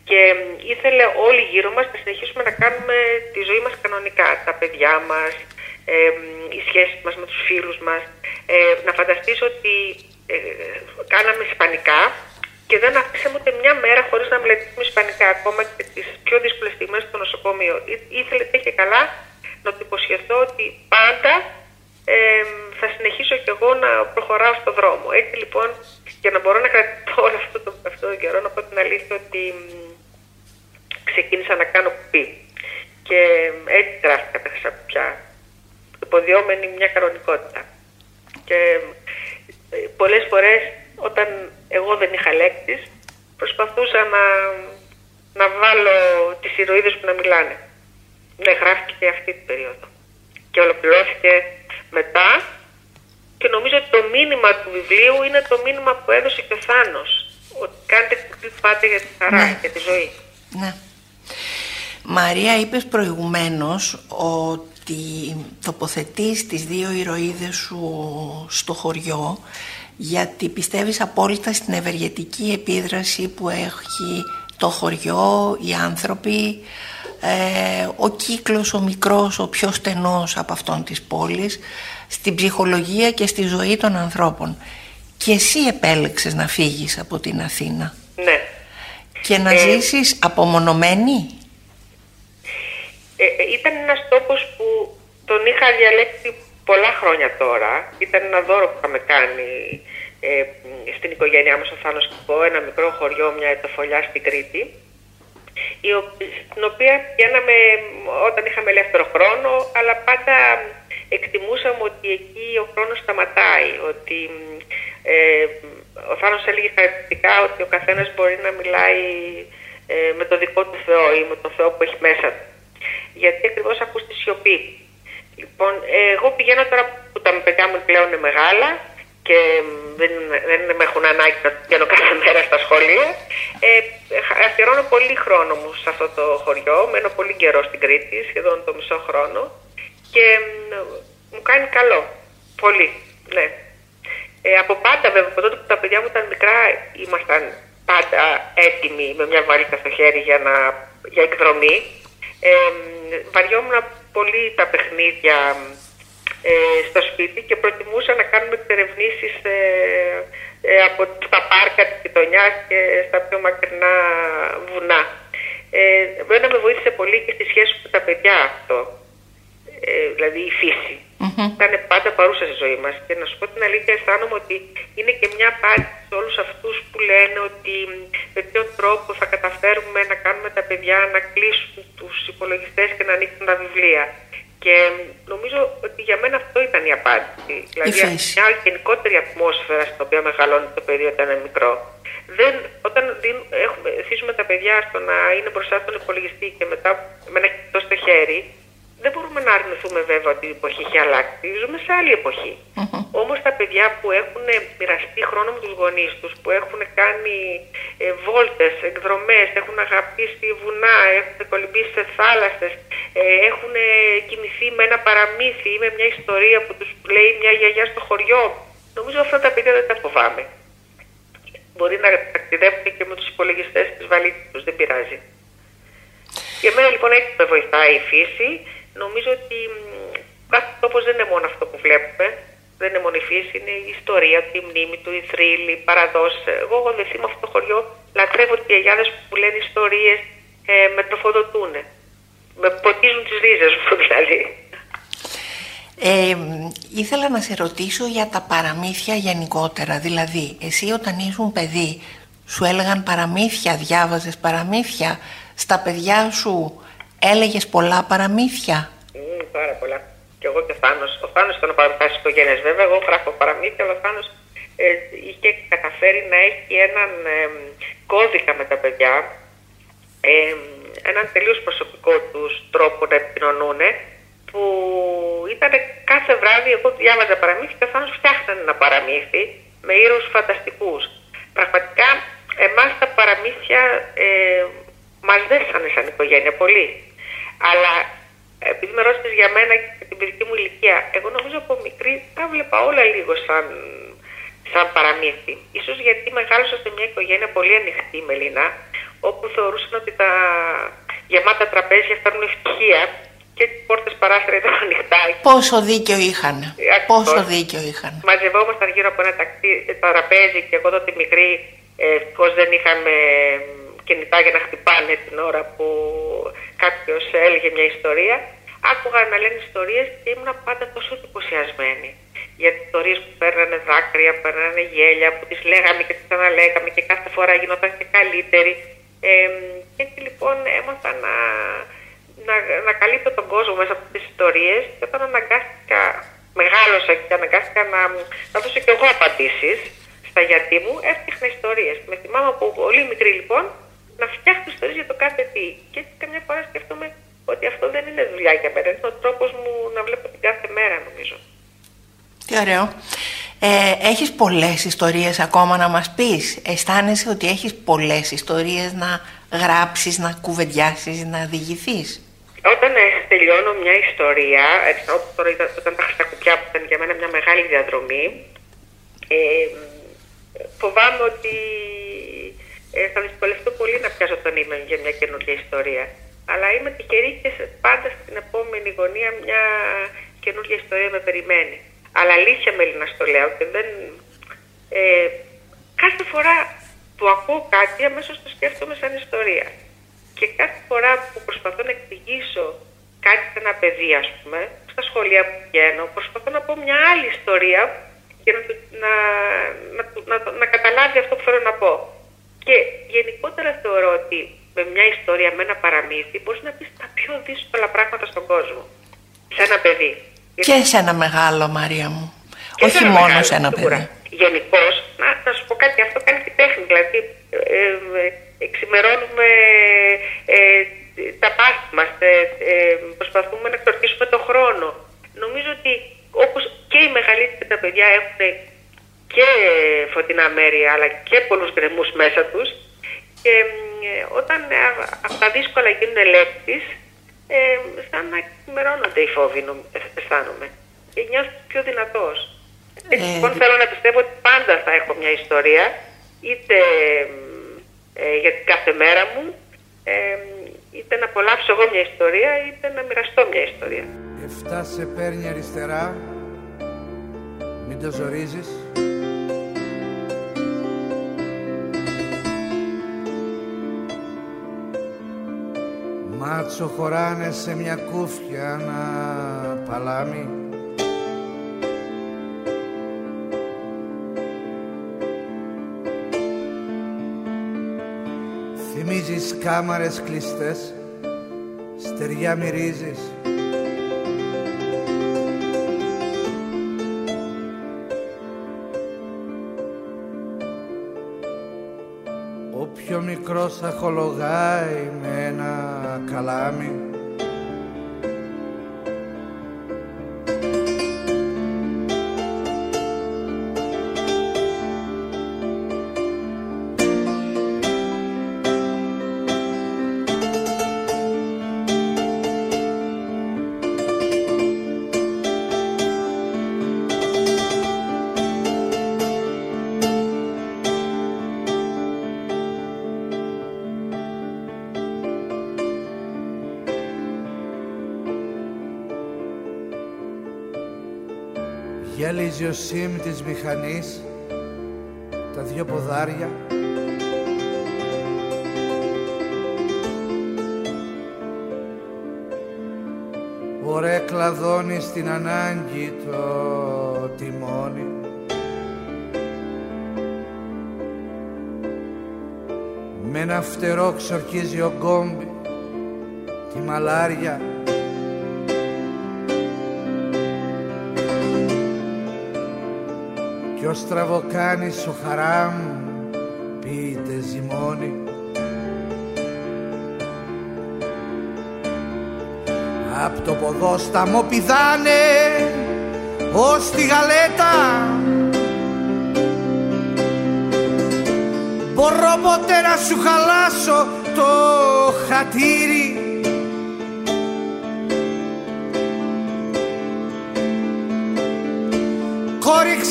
[SPEAKER 5] και μ, ήθελε όλοι γύρω μας να συνεχίσουμε να κάνουμε τη ζωή μας κανονικά. Τα παιδιά μας, ε, μ, οι σχέσεις μας με τους φίλους μας. Ε, να φανταστείς ότι ε, κάναμε ισπανικά και δεν αφήσαμε ούτε μια μέρα χωρίς να μελετήσουμε ισπανικά ακόμα και τις πιο δύσκολες στιγμές στο νοσοκομείο. Ή- Ήθελε και καλά να του υποσχεθώ ότι πάντα ε, θα συνεχίσω κι εγώ να προχωράω στον δρόμο. Έτσι λοιπόν, για να μπορώ να κρατήσω όλο αυτό το, αυτό το καιρό, να πω την αλήθεια ότι μ, ξεκίνησα να κάνω κουπί. Και έτσι γράφτηκα τα χρυσά κουπιά, υποδιόμενη μια κανονικότητα. Και ε, πολλές φορές όταν εγώ δεν είχα λέξεις, προσπαθούσα να, να βάλω τις ηρωίδες που να μιλάνε. Ναι, γράφτηκε και αυτή την περίοδο. Και ολοκληρώθηκε μετά και νομίζω ότι το μήνυμα του βιβλίου είναι το μήνυμα που έδωσε και ο Θάνος. Ότι κάντε κουπί πάτε για τη χαρά,
[SPEAKER 1] Ναι.
[SPEAKER 5] για τη ζωή.
[SPEAKER 1] Ναι. Μαρία, είπες προηγουμένως ότι τοποθετείς τις δύο ηρωίδες σου στο χωριό γιατί πιστεύεις απόλυτα στην ευεργετική επίδραση που έχει το χωριό, οι άνθρωποι ε, ο κύκλος ο μικρός, ο πιο στενός από αυτόν της πόλης στην ψυχολογία και στη ζωή των ανθρώπων. Και εσύ επέλεξες να φύγεις από την Αθήνα.
[SPEAKER 5] Ναι.
[SPEAKER 1] Και να
[SPEAKER 5] Ε,
[SPEAKER 1] ζήσεις απομονωμένη.
[SPEAKER 5] Ε, ε, ήταν ένας τόπος που τον είχα διαλέξει πολλά χρόνια τώρα. Ήταν ένα δώρο που είχαμε κάνει ε, στην οικογένειά μας, ο Θάνος και εγώ, ένα μικρό χωριό, μια ετοφολιά στην Κρήτη, η ο- στην οποία πηγαίναμε όταν είχαμε ελεύθερο χρόνο, αλλά πάντα εκτιμούσαμε ότι εκεί ο χρόνος σταματάει, ότι ε, ο Θάνος έλεγε χαρακτηριστικά ότι ο καθένας μπορεί να μιλάει ε, με το δικό του Θεό ή με τον Θεό που έχει μέσα του. Γιατί ακριβώς ακούς τη σιωπή. Λοιπόν, ε, εγώ πηγαίνω τώρα που τα παιδιά μου πλέον είναι μεγάλα και μ, δεν, δεν με έχουν ανάγκη να πηγαίνω κάθε μέρα στα σχολεία. Ε, χα- αφιερώνω πολύ χρόνο μου σε αυτό το χωριό. Μένω πολύ καιρό στην Κρήτη, σχεδόν το μισό χρόνο. Και μ, μου κάνει καλό. Πολύ, ναι. Ε, από πάντα βέβαια, από τότε που τα παιδιά μου ήταν μικρά, ήμασταν πάντα έτοιμοι με μια βαλίτσα στο χέρι για, να, για εκδρομή. Ε, μ, βαριόμουν πολύ τα παιχνίδια ε, στο σπίτι και προτιμούσα να κάνουμε εξερευνήσεις ε, ε, από τα πάρκα της γειτονιάς και στα πιο μακρινά βουνά. Ε, εμένα με βοήθησε πολύ και στη σχέση με τα παιδιά αυτό, ε, δηλαδή η φύση. Ήταν πάντα παρούσα στη ζωή μας και να σου πω την αλήθεια αισθάνομαι ότι είναι και μια απάντηση σε όλους αυτούς που λένε ότι με ποιο τρόπο θα καταφέρουμε να κάνουμε τα παιδιά να κλείσουν τους υπολογιστές και να ανοίξουν τα βιβλία. Και νομίζω ότι για μένα αυτό ήταν η απάντηση. Δηλαδή
[SPEAKER 1] φύση.
[SPEAKER 5] μια γενικότερη ατμόσφαιρα στην οποία μεγαλώνει το παιδί όταν είναι μικρό. Δεν, όταν δίνουν, έχουμε, θύσουμε τα παιδιά στο να είναι μπροστά στον υπολογιστή και μετά με ένα κινητό στο χέρι, δεν μπορούμε να αρνηθούμε βέβαια ότι η εποχή έχει αλλάξει. Ζούμε σε άλλη εποχή. Όμως τα παιδιά που έχουν μοιραστεί χρόνο με τους γονείς τους, που έχουν κάνει ε, βόλτες, εκδρομές, έχουν αγαπήσει βουνά, έχουν κολυμπήσει σε θάλασσες, ε, έχουν ε, κοιμηθεί με ένα παραμύθι ή με μια ιστορία που τους λέει μια γιαγιά στο χωριό. Νομίζω αυτά τα παιδιά δεν τα φοβάμαι. Μπορεί να ταξιδεύουν και με τους υπολογιστές της βαλίτσα τους, δεν πειράζει. Και εμένα λοιπόν έτσι με βοηθάει η φύση. Νομίζω ότι μ, κάθε τόπος δεν είναι μόνο αυτό που βλέπουμε. Δεν είναι μόνο η φύση, είναι η ιστορία του, η μνήμη του, η θρύλη, οι παραδόσεις. Εγώ έχω δεθεί με αυτό το χωριό, λατρεύω ότι οι αγιάδες που λένε ιστορίες ε, με τροφοδοτούν. Με ποτίζουν τις ρίζες μου δηλαδή.
[SPEAKER 1] Ε, ήθελα να σε ρωτήσω για τα παραμύθια γενικότερα. Δηλαδή, εσύ όταν ήσουν παιδί, σου έλεγαν παραμύθια, διάβαζες παραμύθια. Στα παιδιά σου έλεγες πολλά παραμύθια.
[SPEAKER 5] Μμμ, πάρα πολλά. Και εγώ και ο Θάνος. Ο Θάνος ήταν ο παραμυθάς της οικογένειας βέβαια. Εγώ γράφω παραμύθια, αλλά ο Θάνος ε, είχε καταφέρει να έχει έναν ε, κώδικα με τα παιδιά. Ε, έναν τελείως προσωπικό τους τρόπο να επικοινωνούν που ήταν κάθε βράδυ, εγώ διάβαζα παραμύθια και ο Θάνος φτιάχνανε ένα παραμύθι με ήρωους φανταστικούς. Πραγματικά εμάς τα παραμύθια ε, μας δέσανε σαν οικογένεια πολύ. Αλλά επειδή με ρώτησες για μένα και την παιδική μου ηλικία, εγώ νομίζω από μικρή τα βλέπα όλα λίγο σαν, σαν παραμύθι. Ίσως γιατί μεγάλωσα σε μια οικογένεια πολύ ανοιχτή, Μελίνα, όπου θεωρούσαν ότι τα γεμάτα τραπέζια φέρνουν ευτυχία και οι πόρτες παράθυρα ήταν ανοιχτά.
[SPEAKER 1] Πόσο δίκιο είχαν.
[SPEAKER 5] Ακριβώς.
[SPEAKER 1] Πόσο δίκιο είχαν.
[SPEAKER 5] Μαζευόμασταν γύρω από ένα ταξί, τραπέζι και εγώ τότε μικρή ε, ευτυχώς δεν είχαμε κινητά για να χτυπάνε την ώρα που κάποιος έλεγε μια ιστορία. Άκουγα να λένε ιστορίες και ήμουν πάντα τόσο εντυπωσιασμένη. Για τις ιστορίες που παίρνανε δάκρυα, παίρνανε γέλια, που τις λέγαμε και τις ξαναλέγαμε και κάθε φορά γινόταν και καλύτερη. Ε, και έτσι λοιπόν έμαθα να, να, να καλύπτω τον κόσμο μέσα από τις ιστορίες και όταν αναγκάστηκα, μεγάλωσα και αναγκάστηκα να, να δώσω και εγώ απαντήσεις στα γιατί μου, έφτιαχνα ιστορίες. Με θυμάμαι από πολύ μικρή λοιπόν να φτιάχνω ιστορίες για το κάθε τι. Και έτσι καμιά φορά σκέφτομαι ότι αυτό δεν είναι δουλειά για μένα, είναι ο τρόπος μου να βλέπω την κάθε μέρα νομίζω.
[SPEAKER 1] Τι ωραίο. Ε, έχεις πολλές ιστορίες ακόμα να μας πεις; Αισθάνεσαι ότι έχεις πολλές ιστορίες να γράψεις, να κουβεντιάσεις, να διηγηθείς;
[SPEAKER 5] Όταν ε, τελειώνω μια ιστορία, ε, όπως τώρα ήταν, όταν τα χρυσακουπιά που ήταν για μένα μια μεγάλη διαδρομή, ε, φοβάμαι ότι ε, θα δυσκολευτώ πολύ να πιάσω τον email για μια καινούργια ιστορία. αλλά είμαι τυχερή και πάντα στην επόμενη γωνία μια καινούργια ιστορία με περιμένει. Αλλά αλήθεια Μελίνα στο λέω και δεν... Ε, κάθε φορά που ακούω κάτι αμέσως το σκέφτομαι σαν ιστορία. Και κάθε φορά που προσπαθώ να εξηγήσω κάτι σε ένα παιδί, ας πούμε, στα σχολεία που πηγαίνω, προσπαθώ να πω μια άλλη ιστορία για να, να, να, να, να καταλάβει αυτό που θέλω να πω. Και γενικότερα θεωρώ ότι με μια ιστορία, με ένα παραμύθι, μπορείς να πεις τα πιο δύσκολα πράγματα στον κόσμο. Σε ένα παιδί.
[SPEAKER 1] Και σε ένα μεγάλο, Μαρία μου. Όχι μόνο σε ένα παιδί.
[SPEAKER 5] Γενικώς, να, να σου πω κάτι, αυτό κάνει τη τέχνη. Δηλαδή, ε, ε, εξημερώνουμε ε, τα πάθη μας, ε, ε, προσπαθούμε να εξορκίσουμε τον χρόνο. Νομίζω ότι όπως και οι μεγαλύτεροι τα παιδιά έχουν και φωτεινά μέρη αλλά και πολλούς γκρεμούς μέσα τους και όταν αυτά δύσκολα γίνουν λέξεις ε, σαν να ξημερώνονται οι φόβοι αισθάνομαι και νιώθω πιο δυνατός. Ε, λοιπόν θέλω να πιστεύω ότι πάντα θα έχω μια ιστορία είτε ε, για την κάθε μέρα μου ε, είτε να απολαύσω εγώ μια ιστορία είτε να μοιραστώ μια ιστορία.
[SPEAKER 3] Εφτά σε παίρνει αριστερά Μην το ζορίζεις Μάτσο χωράνε σε μια κούφια να παλάμι. Θυμίζεις κάμαρες κλειστές Στεριά μυρίζεις μικρός θα χολογάει με ένα καλάμι μηχανής τα δυο ποδάρια. Ωραία κλαδώνει στην ανάγκη το τιμόνι. Με ένα φτερό ξορκίζει ο γκόμπι τη μαλάρια Κι ο στραβοκάνης ο χαράμ πείτε ζυμώνει. Απ' το ποδόσταμο πηδάνε ως τη γαλέτα. Μπορώ ποτέ να σου χαλάσω το χατήρι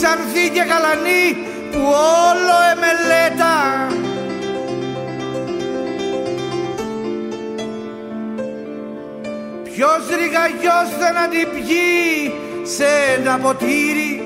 [SPEAKER 3] ξανθή και γαλανή που όλο εμελέτα. Ποιος ρηγαγιός δεν αντιπιεί σε ένα ποτήρι;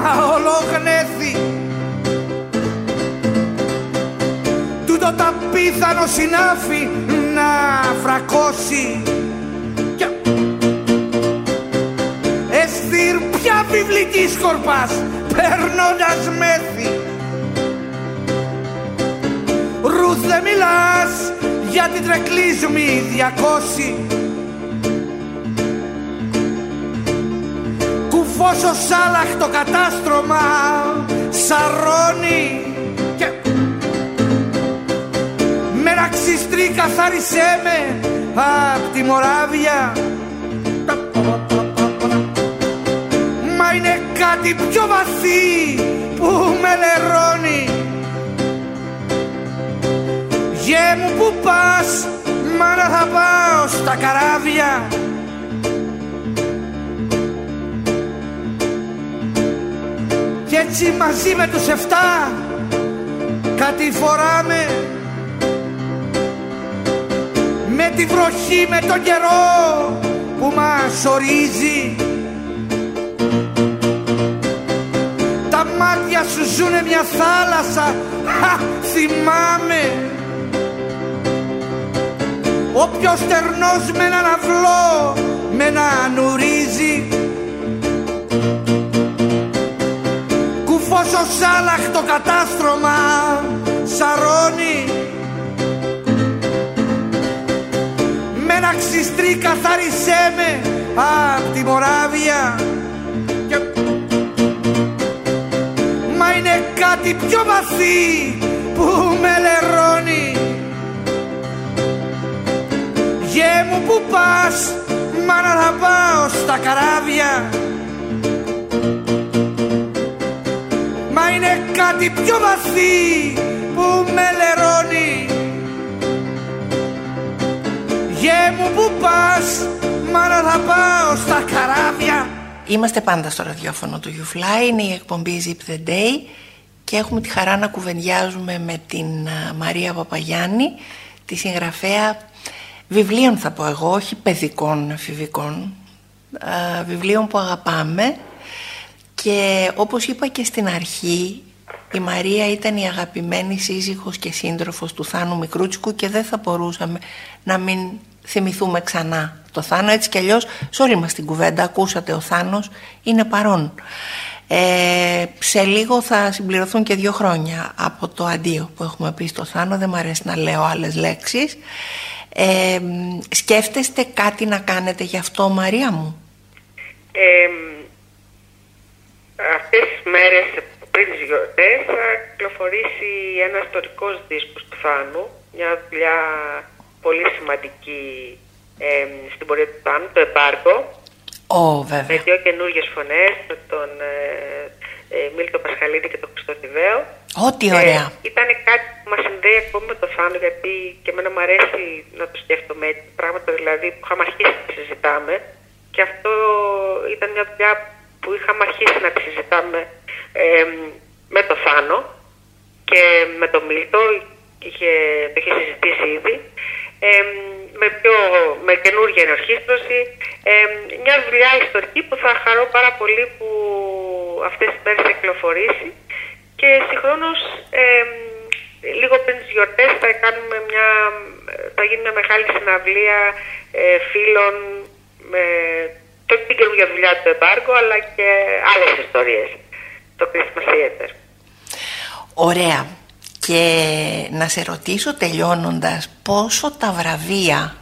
[SPEAKER 3] Μα ολογνέθη τούτο τα πίθανο συνάφη να φρακώσει. Εστήρ πια βιβλικής σκορπάς παίρνοντας μέθη. Ρουθ δεν μιλάς γιατί τρεκλίζουμε οι διακόσι Κουφός ο Σάλαχ το κατάστρωμα σαρώνει και Μεραξιστρή καθάρισέ με απ' τη Μοράβια. Μα είναι κάτι πιο βαθύ που με λερώνει. Γε μου που πας, μάνα θα πάω στα καράβια έτσι μαζί με τους εφτά κάτι φοράμε Με τη βροχή, με τον καιρό που μας ορίζει. Τα μάτια σου ζουνε μια θάλασσα, χα, θυμάμαι. Όποιος στερνός με έναν αυλό με έναν ουρίζει Κουφός ο Σάλαχ το κατάστρωμα σαρώνει. Με ένα ξυστρί καθάρισέ με απ' τη Μοράβια. Και- Μα είναι κάτι πιο βαθύ που με λερώνει. Γε μου που πας, μάνα θα πάω στα καράβια είναι κάτι πιο βαθύ που με λερώνει. Γε μου που πας, μάνα θα πάω στα καράβια.
[SPEAKER 1] Είμαστε πάντα στο ραδιόφωνο του YouFly, είναι η εκπομπή Zip the Day και έχουμε τη χαρά να κουβεντιάζουμε με την α, Μαρία Παπαγιάννη, τη συγγραφέα βιβλίων θα πω εγώ, όχι παιδικών εφηβικών, α, βιβλίων που αγαπάμε και όπως είπα και στην αρχή η Μαρία ήταν η αγαπημένη σύζυγος και σύντροφος του Θάνου Μικρούτσικου και δεν θα μπορούσαμε να μην θυμηθούμε ξανά το Θάνο. Έτσι κι αλλιώς σε όλη μας την κουβέντα ακούσατε ο Θάνος είναι παρόν. Ε, σε λίγο θα συμπληρωθούν και δύο χρόνια από το αντίο που έχουμε πει στο Θάνο. Δεν μου αρέσει να λέω άλλες λέξεις. Ε, σκέφτεστε κάτι να κάνετε γι' αυτό Μαρία μου;
[SPEAKER 5] Ε, αυτές τις μέρες πριν τις γιορτές θα κυκλοφορήσει ένας ιστορικός δίσκος του Θάνου, μια δουλειά πολύ σημαντική ε, στην πορεία του Θάνου, το Επάρκο,
[SPEAKER 1] Ω
[SPEAKER 5] με
[SPEAKER 1] βέβαια
[SPEAKER 5] δύο καινούργιες φωνές, με τον ε, ε, Μίλτο Πασχαλίδη και τον Χριστό Θηβαίο.
[SPEAKER 1] Ό,τι ωραία
[SPEAKER 5] ήταν κάτι που μας συνδέει ακόμη με το Θάνο, γιατί και εμένα μου αρέσει να το σκέφτομαι έτσι, πράγματα δηλαδή που είχαμε αρχίσει να συζητάμε. Και αυτό ήταν μια δουλειά που είχαμε αρχίσει να τη συζητάμε ε, με το Θάνο και με τον Μίλτο, είχε, το είχε συζητήσει ήδη. Ε, με, πιο, με καινούργια ενορχίστρωση, ε, μια δουλειά ιστορική που θα χαρώ πάρα πολύ που αυτές τις μέρες θα κυκλοφορήσει και συγχρόνως ε, λίγο πριν τις γιορτές θα κάνουμε μια, θα γίνει μια μεγάλη συναυλία ε, φίλων με το την καινούργια δουλειά του εμπάργου αλλά και άλλες ιστορίες. Το Christmas Theater.
[SPEAKER 1] Ωραία. Και να σε ρωτήσω τελειώνοντας πόσο τα βραβεία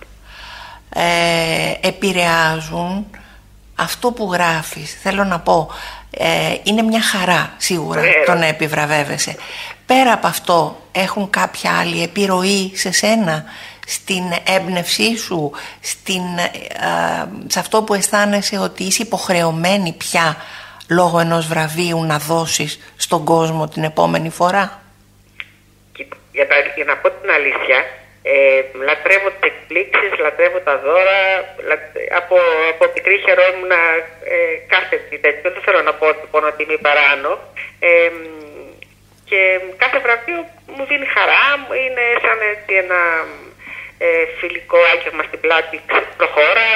[SPEAKER 1] ε, επηρεάζουν αυτό που γράφεις. Θέλω να πω, ε, είναι μια χαρά σίγουρα
[SPEAKER 5] Ναι.
[SPEAKER 1] το να επιβραβεύεσαι. Πέρα από αυτό έχουν κάποια άλλη επιρροή σε σένα, στην έμπνευσή σου, στην, ε, σε αυτό που αισθάνεσαι ότι είσαι υποχρεωμένη πια λόγω ενός βραβείου να δώσεις στον κόσμο την επόμενη φορά;
[SPEAKER 5] Κοίτα, Για, τα- για να πω την αλήθεια, ε, λατρεύω τις εκπλήξεις, λατρεύω τα δώρα, λα- από, από μικρή χαιρόμουν ε, κάθε τι τέτοιο, δεν θέλω να πω ότι πόνο ότι είμαι παράνω. Ε, και κάθε βραβείο μου δίνει χαρά, είναι σαν έτσι ένα ε, φιλικό άγγεγμα στην πλάτη, προχώρα,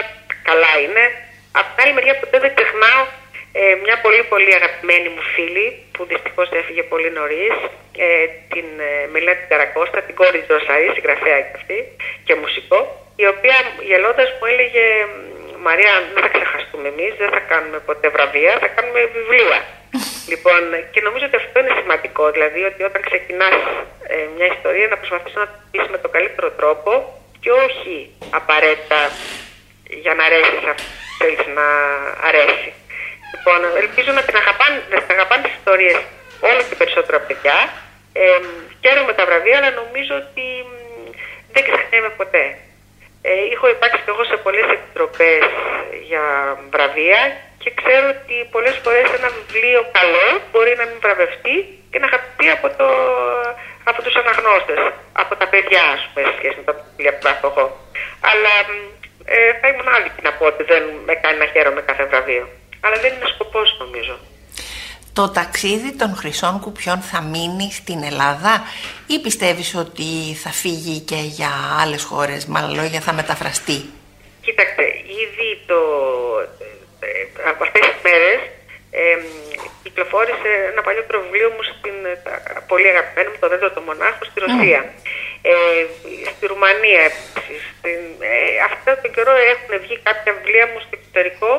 [SPEAKER 5] καλά είναι. Από την άλλη μεριά ποτέ δεν ξεχνάω ε, μια πολύ πολύ αγαπημένη μου φίλη που δυστυχώς έφυγε πολύ νωρίς ε, την ε, Μελέτη Καρακώστα, την κόρη Τζοσαή, συγγραφέα και αυτή και μουσικό η οποία γελώντας μου έλεγε «Μ, Μαρία δεν θα ξεχαστούμε εμείς, δεν θα κάνουμε ποτέ βραβεία, θα κάνουμε βιβλία Λοιπόν, και νομίζω ότι αυτό είναι σημαντικό. Δηλαδή ότι όταν ξεκινάς μια ιστορία να προσπαθήσεις να το πεις με τον καλύτερο τρόπο και όχι απαραίτητα για να αρέσεις αυτό που θέλεις να αρέσει. Λοιπόν, ελπίζω να την αγαπάνε, να την αγαπάνε τις ιστορίες όλο και περισσότερα παιδιά. Ε, χαίρομαι τα βραβεία, αλλά νομίζω ότι μ, δεν ξεχνάμε ποτέ. Ε, έχω υπάρξει και εγώ σε πολλές επιτροπές για βραβεία και ξέρω ότι πολλές φορές ένα βιβλίο καλό μπορεί να μην βραβευτεί και να χαθεί από, το, από τους αναγνώστες, από τα παιδιά, ας πούμε, σε σχέση με τα βιβλία που γράφω εγώ. Αλλά ε, θα ήμουν άλλη να πω ότι δεν με κάνει να χαίρομαι κάθε βραβείο. Αλλά δεν είναι σκοπός νομίζω.
[SPEAKER 1] Το ταξίδι των χρυσών κουπιών θα μείνει στην Ελλάδα ή πιστεύεις ότι θα φύγει και για άλλες χώρες, με άλλα λόγια θα μεταφραστεί;
[SPEAKER 5] Κοίταξε, ήδη το, ε, από αυτές τις μέρες ε, κυκλοφόρησε ένα παλιότερο βιβλίο μου στην τα, πολύ αγαπημένο μου, το δέντρο του μονάχου, στη Ρωσία. Ε, στη Ρουμανία επίσης. Στην, ε, αυτό τον καιρό έχουν βγει κάποια βιβλία μου στο εξωτερικό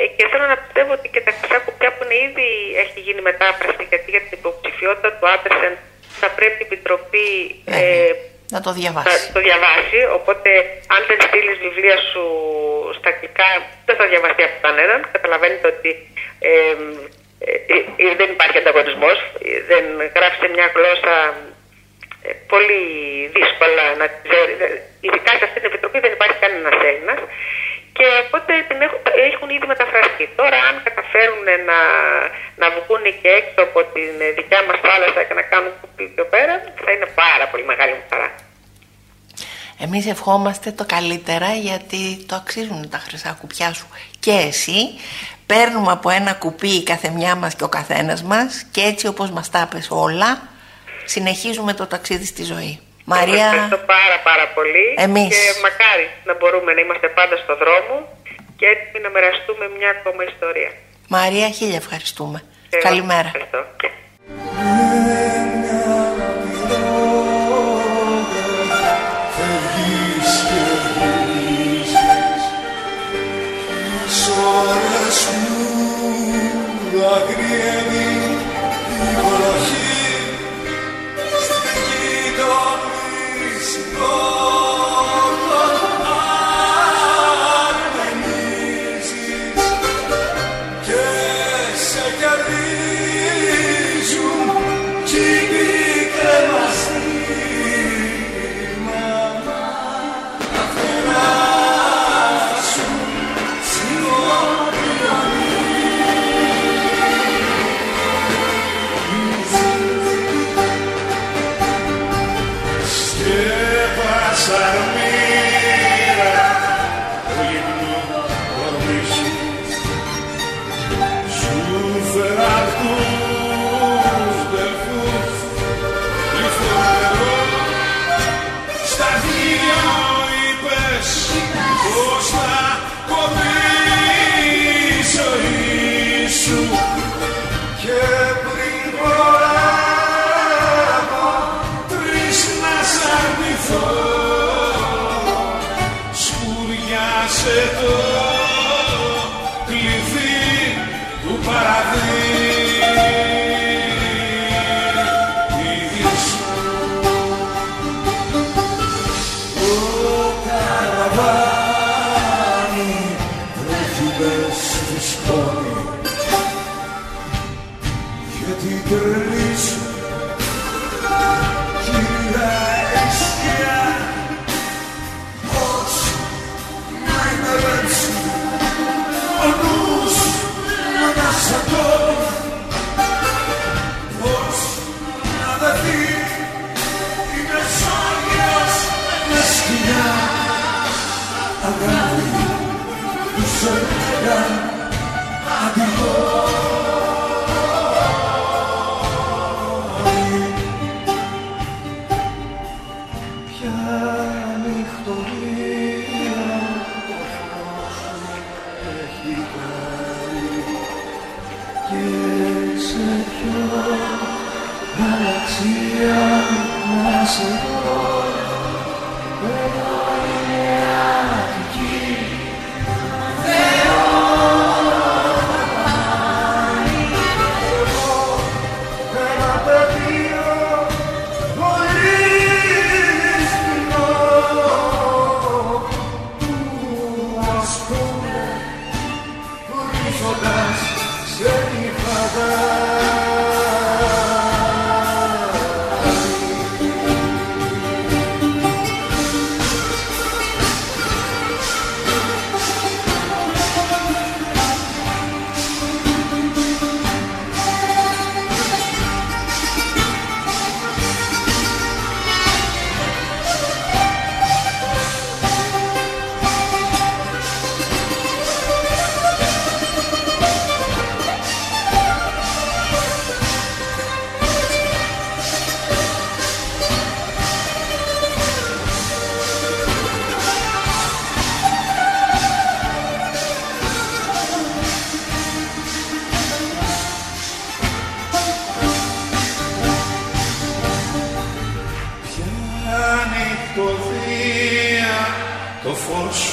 [SPEAKER 5] ε, και θέλω να πιστεύω ότι και τα χρυσά κουπιά που είναι ήδη έχει γίνει μετάφραση γιατί για την υποψηφιότητα του Άντερσεν θα πρέπει η Επιτροπή
[SPEAKER 1] Ναι,
[SPEAKER 5] ε,
[SPEAKER 1] να το διαβάσει.
[SPEAKER 5] θα το διαβάσει. Οπότε, αν δεν στείλεις βιβλία σου στα αγγλικά, δεν θα διαβαστεί από κανέναν. Καταλαβαίνετε ότι ε, ε, ε, δεν υπάρχει ανταγωνισμός. Δεν γράφεις σε μια γλώσσα ε, πολύ δύσκολα να τη ξέρεις. Ειδικά σε αυτή την επιτροπή δεν υπάρχει κανένας Έλληνας. Και οπότε την έχουν, έχουν ήδη μεταφραστεί. Τώρα, αν καταφέρουν να, να βγουν και έξω από την δικιά μας θάλασσα και να κάνουν κουπί πιο πέρα, θα είναι πάρα πολύ μεγάλη μου χαρά.
[SPEAKER 1] Εμείς ευχόμαστε το καλύτερα γιατί το αξίζουν τα χρυσά κουπιά σου και εσύ. Παίρνουμε από ένα κουπί η καθεμιά μας και ο καθένας μας και έτσι όπως μας τα πες όλα συνεχίζουμε το ταξίδι στη ζωή.
[SPEAKER 5] Σας
[SPEAKER 1] Μαρία,
[SPEAKER 5] ευχαριστώ πάρα πάρα πολύ
[SPEAKER 1] Εμείς.
[SPEAKER 5] και μακάρι να μπορούμε να είμαστε πάντα στο δρόμο και έτσι να μοιραστούμε μια ακόμα ιστορία.
[SPEAKER 1] Μαρία χίλια ευχαριστούμε.
[SPEAKER 5] Και εγώ
[SPEAKER 1] Καλημέρα.
[SPEAKER 5] Ευχαριστώ.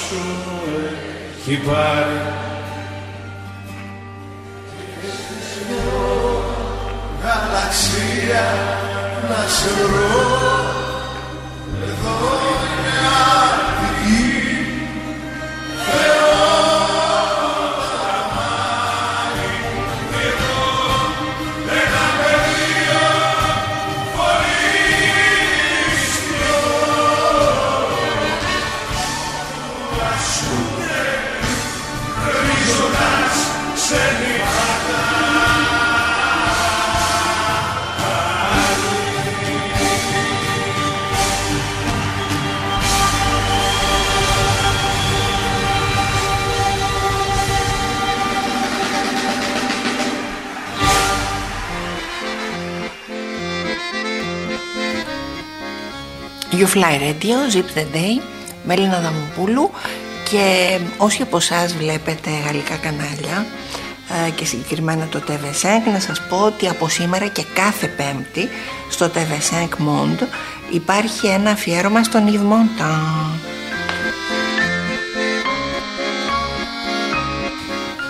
[SPEAKER 2] σου έχει πάρει και στη σιγουρό γαλαξία να σε
[SPEAKER 1] βρω. Fly Radio, Zip the Day, Μέλινα Δαμοπούλου. Και όσοι από εσάς βλέπετε γαλλικά κανάλια ε, και συγκεκριμένα το TV5 να σας πω ότι από σήμερα και κάθε πέμπτη στο TV5 Monde υπάρχει ένα αφιέρωμα στον Yves Montand.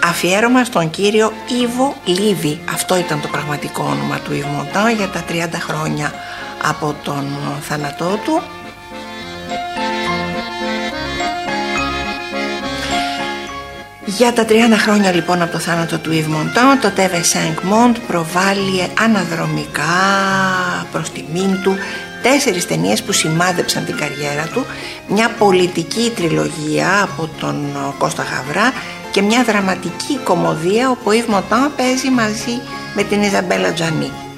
[SPEAKER 1] Αφιέρωμα στον κύριο Ιβο Λίβι αυτό ήταν το πραγματικό όνομα του Yves Montand για τα 30 χρόνια από τον θάνατό του Για τα 30 χρόνια λοιπόν από το θάνατο του Yves Montand το TV5 Monde προβάλλει αναδρομικά προς τιμήν του τέσσερις ταινίες που σημάδεψαν την καριέρα του μια πολιτική τριλογία από τον Κώστα Γαβρά και μια δραματική κομμωδία όπου ο Yves Montand παίζει μαζί με την Ιζαμπέλα Τζανί.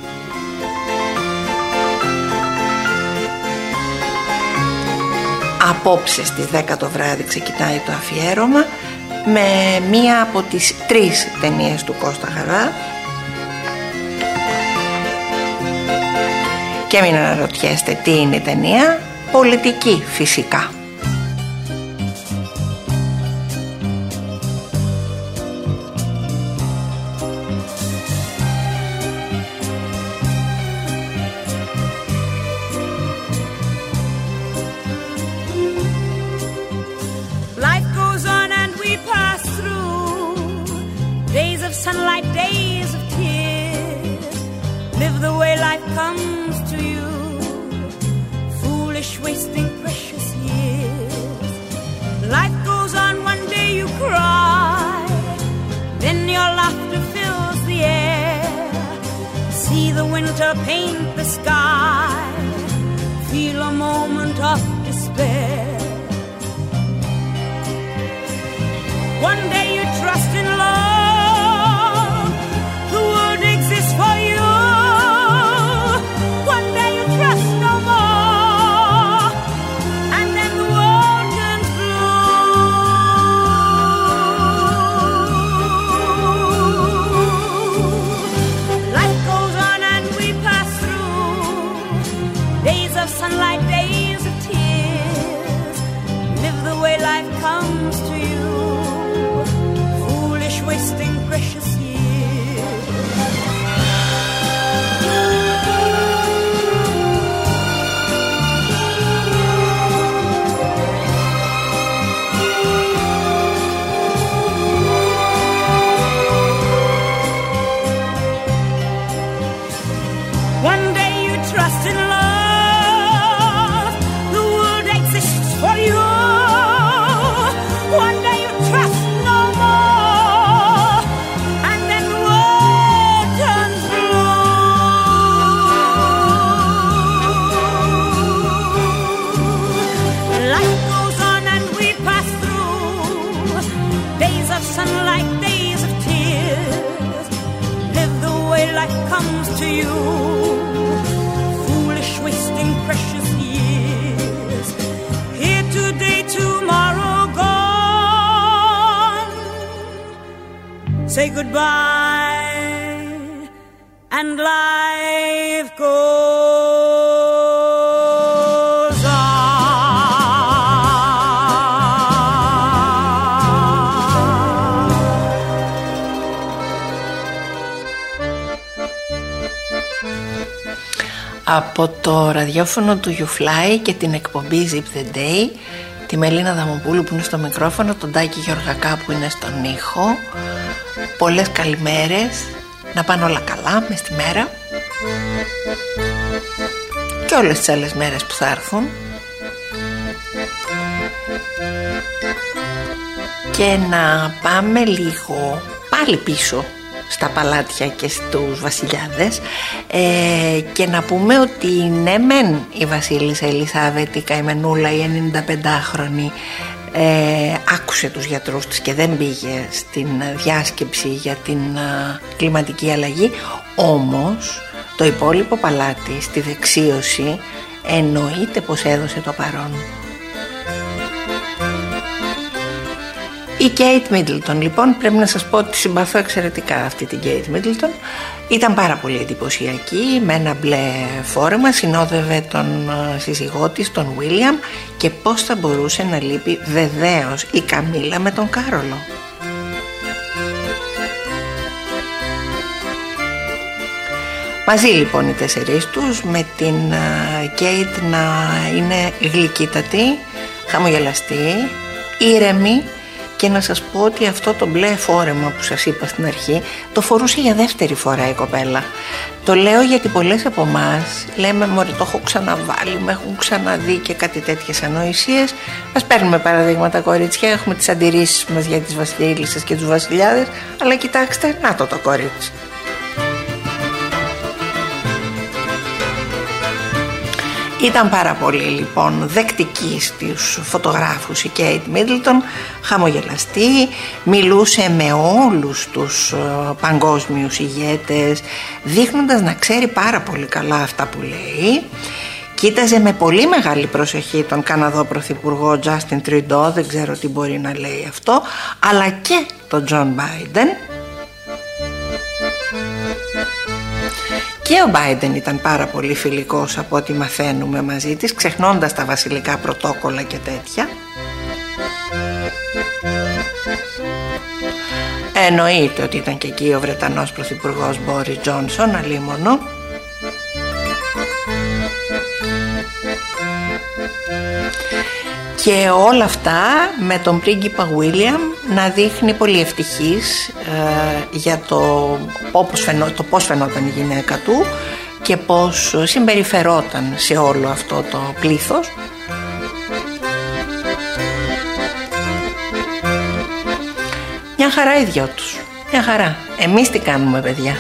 [SPEAKER 1] Απόψε στις 10 το βράδυ ξεκινάει το αφιέρωμα με μία από τις τρεις ταινίες του Κώστα Χαρά. Και μην αναρωτιέστε τι είναι η ταινία. Πολιτική φυσικά ραδιόφωνο του YouFly και την εκπομπή Zip the Day. Τη Μελίνα Δαμοπούλου που είναι στο μικρόφωνο, τον Τάκη Γεωργακά που είναι στον ήχο. Πολλές καλημέρες. Να πάνε όλα καλά μες στη μέρα. Και όλες τις άλλες μέρες που θα έρθουν. Και να πάμε λίγο πάλι πίσω στα παλάτια και στους βασιλιάδες ε, και να πούμε ότι ναι μεν η Βασίλισσα Ελισάβετ η καημενούλα η 95χρονη ε, άκουσε τους γιατρούς της και δεν πήγε στην διάσκεψη για την α, κλιματική αλλαγή. Όμως το υπόλοιπο παλάτι στη δεξίωση εννοείται πως έδωσε το παρόν Η Κέιτ Μίτλτον λοιπόν πρέπει να σας πω ότι συμπαθώ εξαιρετικά αυτή την Κέιτ Μίτλτον. Ήταν πάρα πολύ εντυπωσιακή με ένα μπλε φόρεμα συνόδευε τον ε, σύζυγό της τον Βίλιαμ και πως θα μπορούσε να λείπει βεβαίως η Καμίλα με τον Κάρολο. Μαζί λοιπόν οι τέσσερις τους με την Κέιτ να είναι γλυκύτατη, χαμογελαστή, ήρεμη και να σας πω ότι αυτό το μπλε φόρεμα που σας είπα στην αρχή το φορούσε για δεύτερη φορά η κοπέλα. Το λέω γιατί πολλές από εμάς λέμε μωρή το έχω ξαναβάλει, με έχουν ξαναδεί και κάτι τέτοιες ανοησίες. Ας παίρνουμε παραδείγματα κορίτσια, έχουμε τις αντιρρήσεις μας για τις βασιλισσες και τους βασιλιάδες, αλλά κοιτάξτε, να το το κορίτσι. Ήταν πάρα πολύ λοιπόν δεκτική στους φωτογράφους η Κέιτ Μίτλτον, χαμογελαστή, μιλούσε με όλους τους ε, παγκόσμιους ηγέτες, δείχνοντας να ξέρει πάρα πολύ καλά αυτά που λέει. Κοίταζε με πολύ μεγάλη προσοχή τον Καναδό Πρωθυπουργό Τζάστιν Τριντό, δεν ξέρω τι μπορεί να λέει αυτό, αλλά και τον Τζον Μπάιντεν Και ο Μπάιντεν ήταν πάρα πολύ φιλικός από ό,τι μαθαίνουμε μαζί της, ξεχνώντας τα βασιλικά πρωτόκολλα και τέτοια. Εννοείται ότι ήταν και εκεί ο Βρετανός Πρωθυπουργός Μπόρις Τζόνσον, αλίμονο. Και όλα αυτά με τον πρίγκιπα Βίλιαμ να δείχνει πολύ ευτυχής ε, για το, όπως φαινό, το πώς φαινόταν η γυναίκα του και πώς συμπεριφερόταν σε όλο αυτό το πλήθος. Μια χαρά οι δυο τους. Μια χαρά. Εμείς τι κάνουμε παιδιά;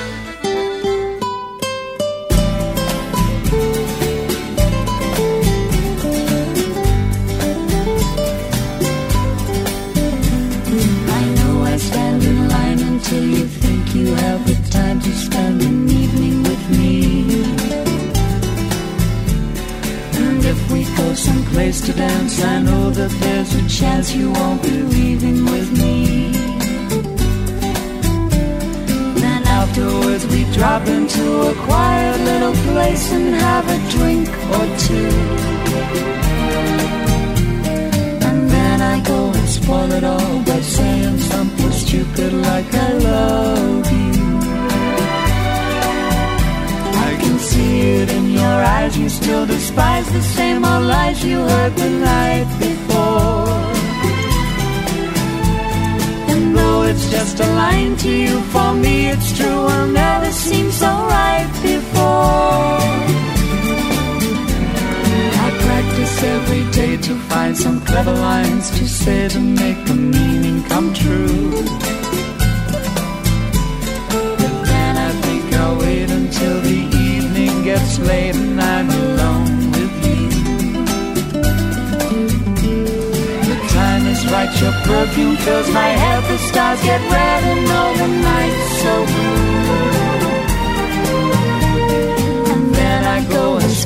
[SPEAKER 7] find some clever lines to say to make the meaning come true. But then I think I'll wait until the evening gets late and I'm alone with you. The time is right, your perfume fills my head, the stars get red and all the nights so blue.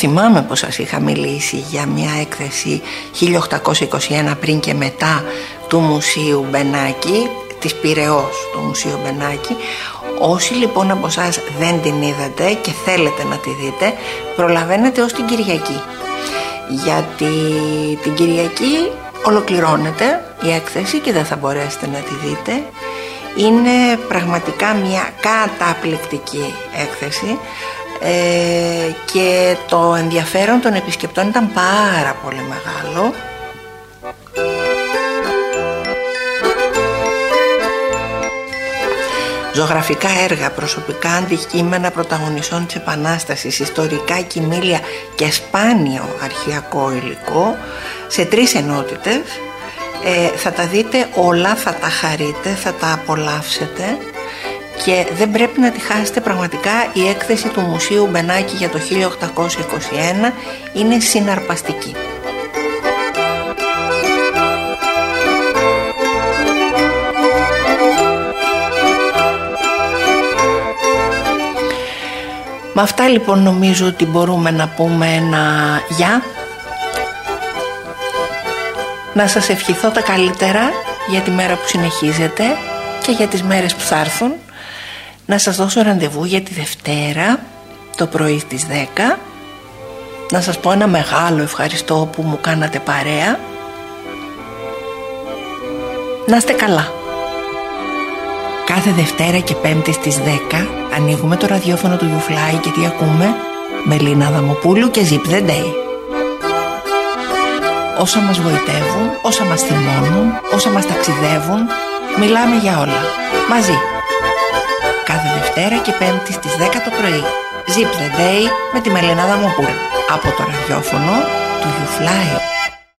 [SPEAKER 1] θυμάμαι πως σας είχα μιλήσει για μια έκθεση 1821 πριν και μετά του Μουσείου Μπενάκη, της Πυραιός του Μουσείου Μπενάκη. Όσοι λοιπόν από εσάς δεν την είδατε και θέλετε να τη δείτε, προλαβαίνετε ως την Κυριακή. Γιατί την Κυριακή ολοκληρώνεται η έκθεση και δεν θα μπορέσετε να τη δείτε. Είναι πραγματικά μια καταπληκτική έκθεση ε, και το ενδιαφέρον των επισκεπτών ήταν πάρα πολύ μεγάλο Ζωγραφικά έργα, προσωπικά αντικείμενα πρωταγωνιστών της Επανάστασης, ιστορικά κοιμήλια και σπάνιο αρχαιακό υλικό σε τρεις ενότητες. Ε, θα τα δείτε όλα, θα τα χαρείτε, θα τα απολαύσετε και δεν πρέπει να τη χάσετε πραγματικά η έκθεση του Μουσείου Μπενάκη για το 1821 είναι συναρπαστική. Με αυτά λοιπόν νομίζω ότι μπορούμε να πούμε ένα γεια. Να σας ευχηθώ τα καλύτερα για τη μέρα που συνεχίζεται και για τις μέρες που θα έρθουν. Να σας δώσω ραντεβού για τη Δευτέρα το πρωί στις 10. Να σας πω ένα μεγάλο ευχαριστώ που μου κάνατε παρέα. Να είστε καλά. Κάθε Δευτέρα και Πέμπτη στις 10 ανοίγουμε το ραδιόφωνο του Youfly και τι ακούμε Μελίνα Αδαμοπούλου και Zip the Day. Όσα μας γοητεύουν, όσα μας θυμώνουν, όσα μας ταξιδεύουν, μιλάμε για όλα. Μαζί. Κάθε Δευτέρα και Πέμπτη στις 10 το πρωί. Zip the Day με τη Μελίνα Αδαμοπούλου. Από το ραδιόφωνο του Youfly.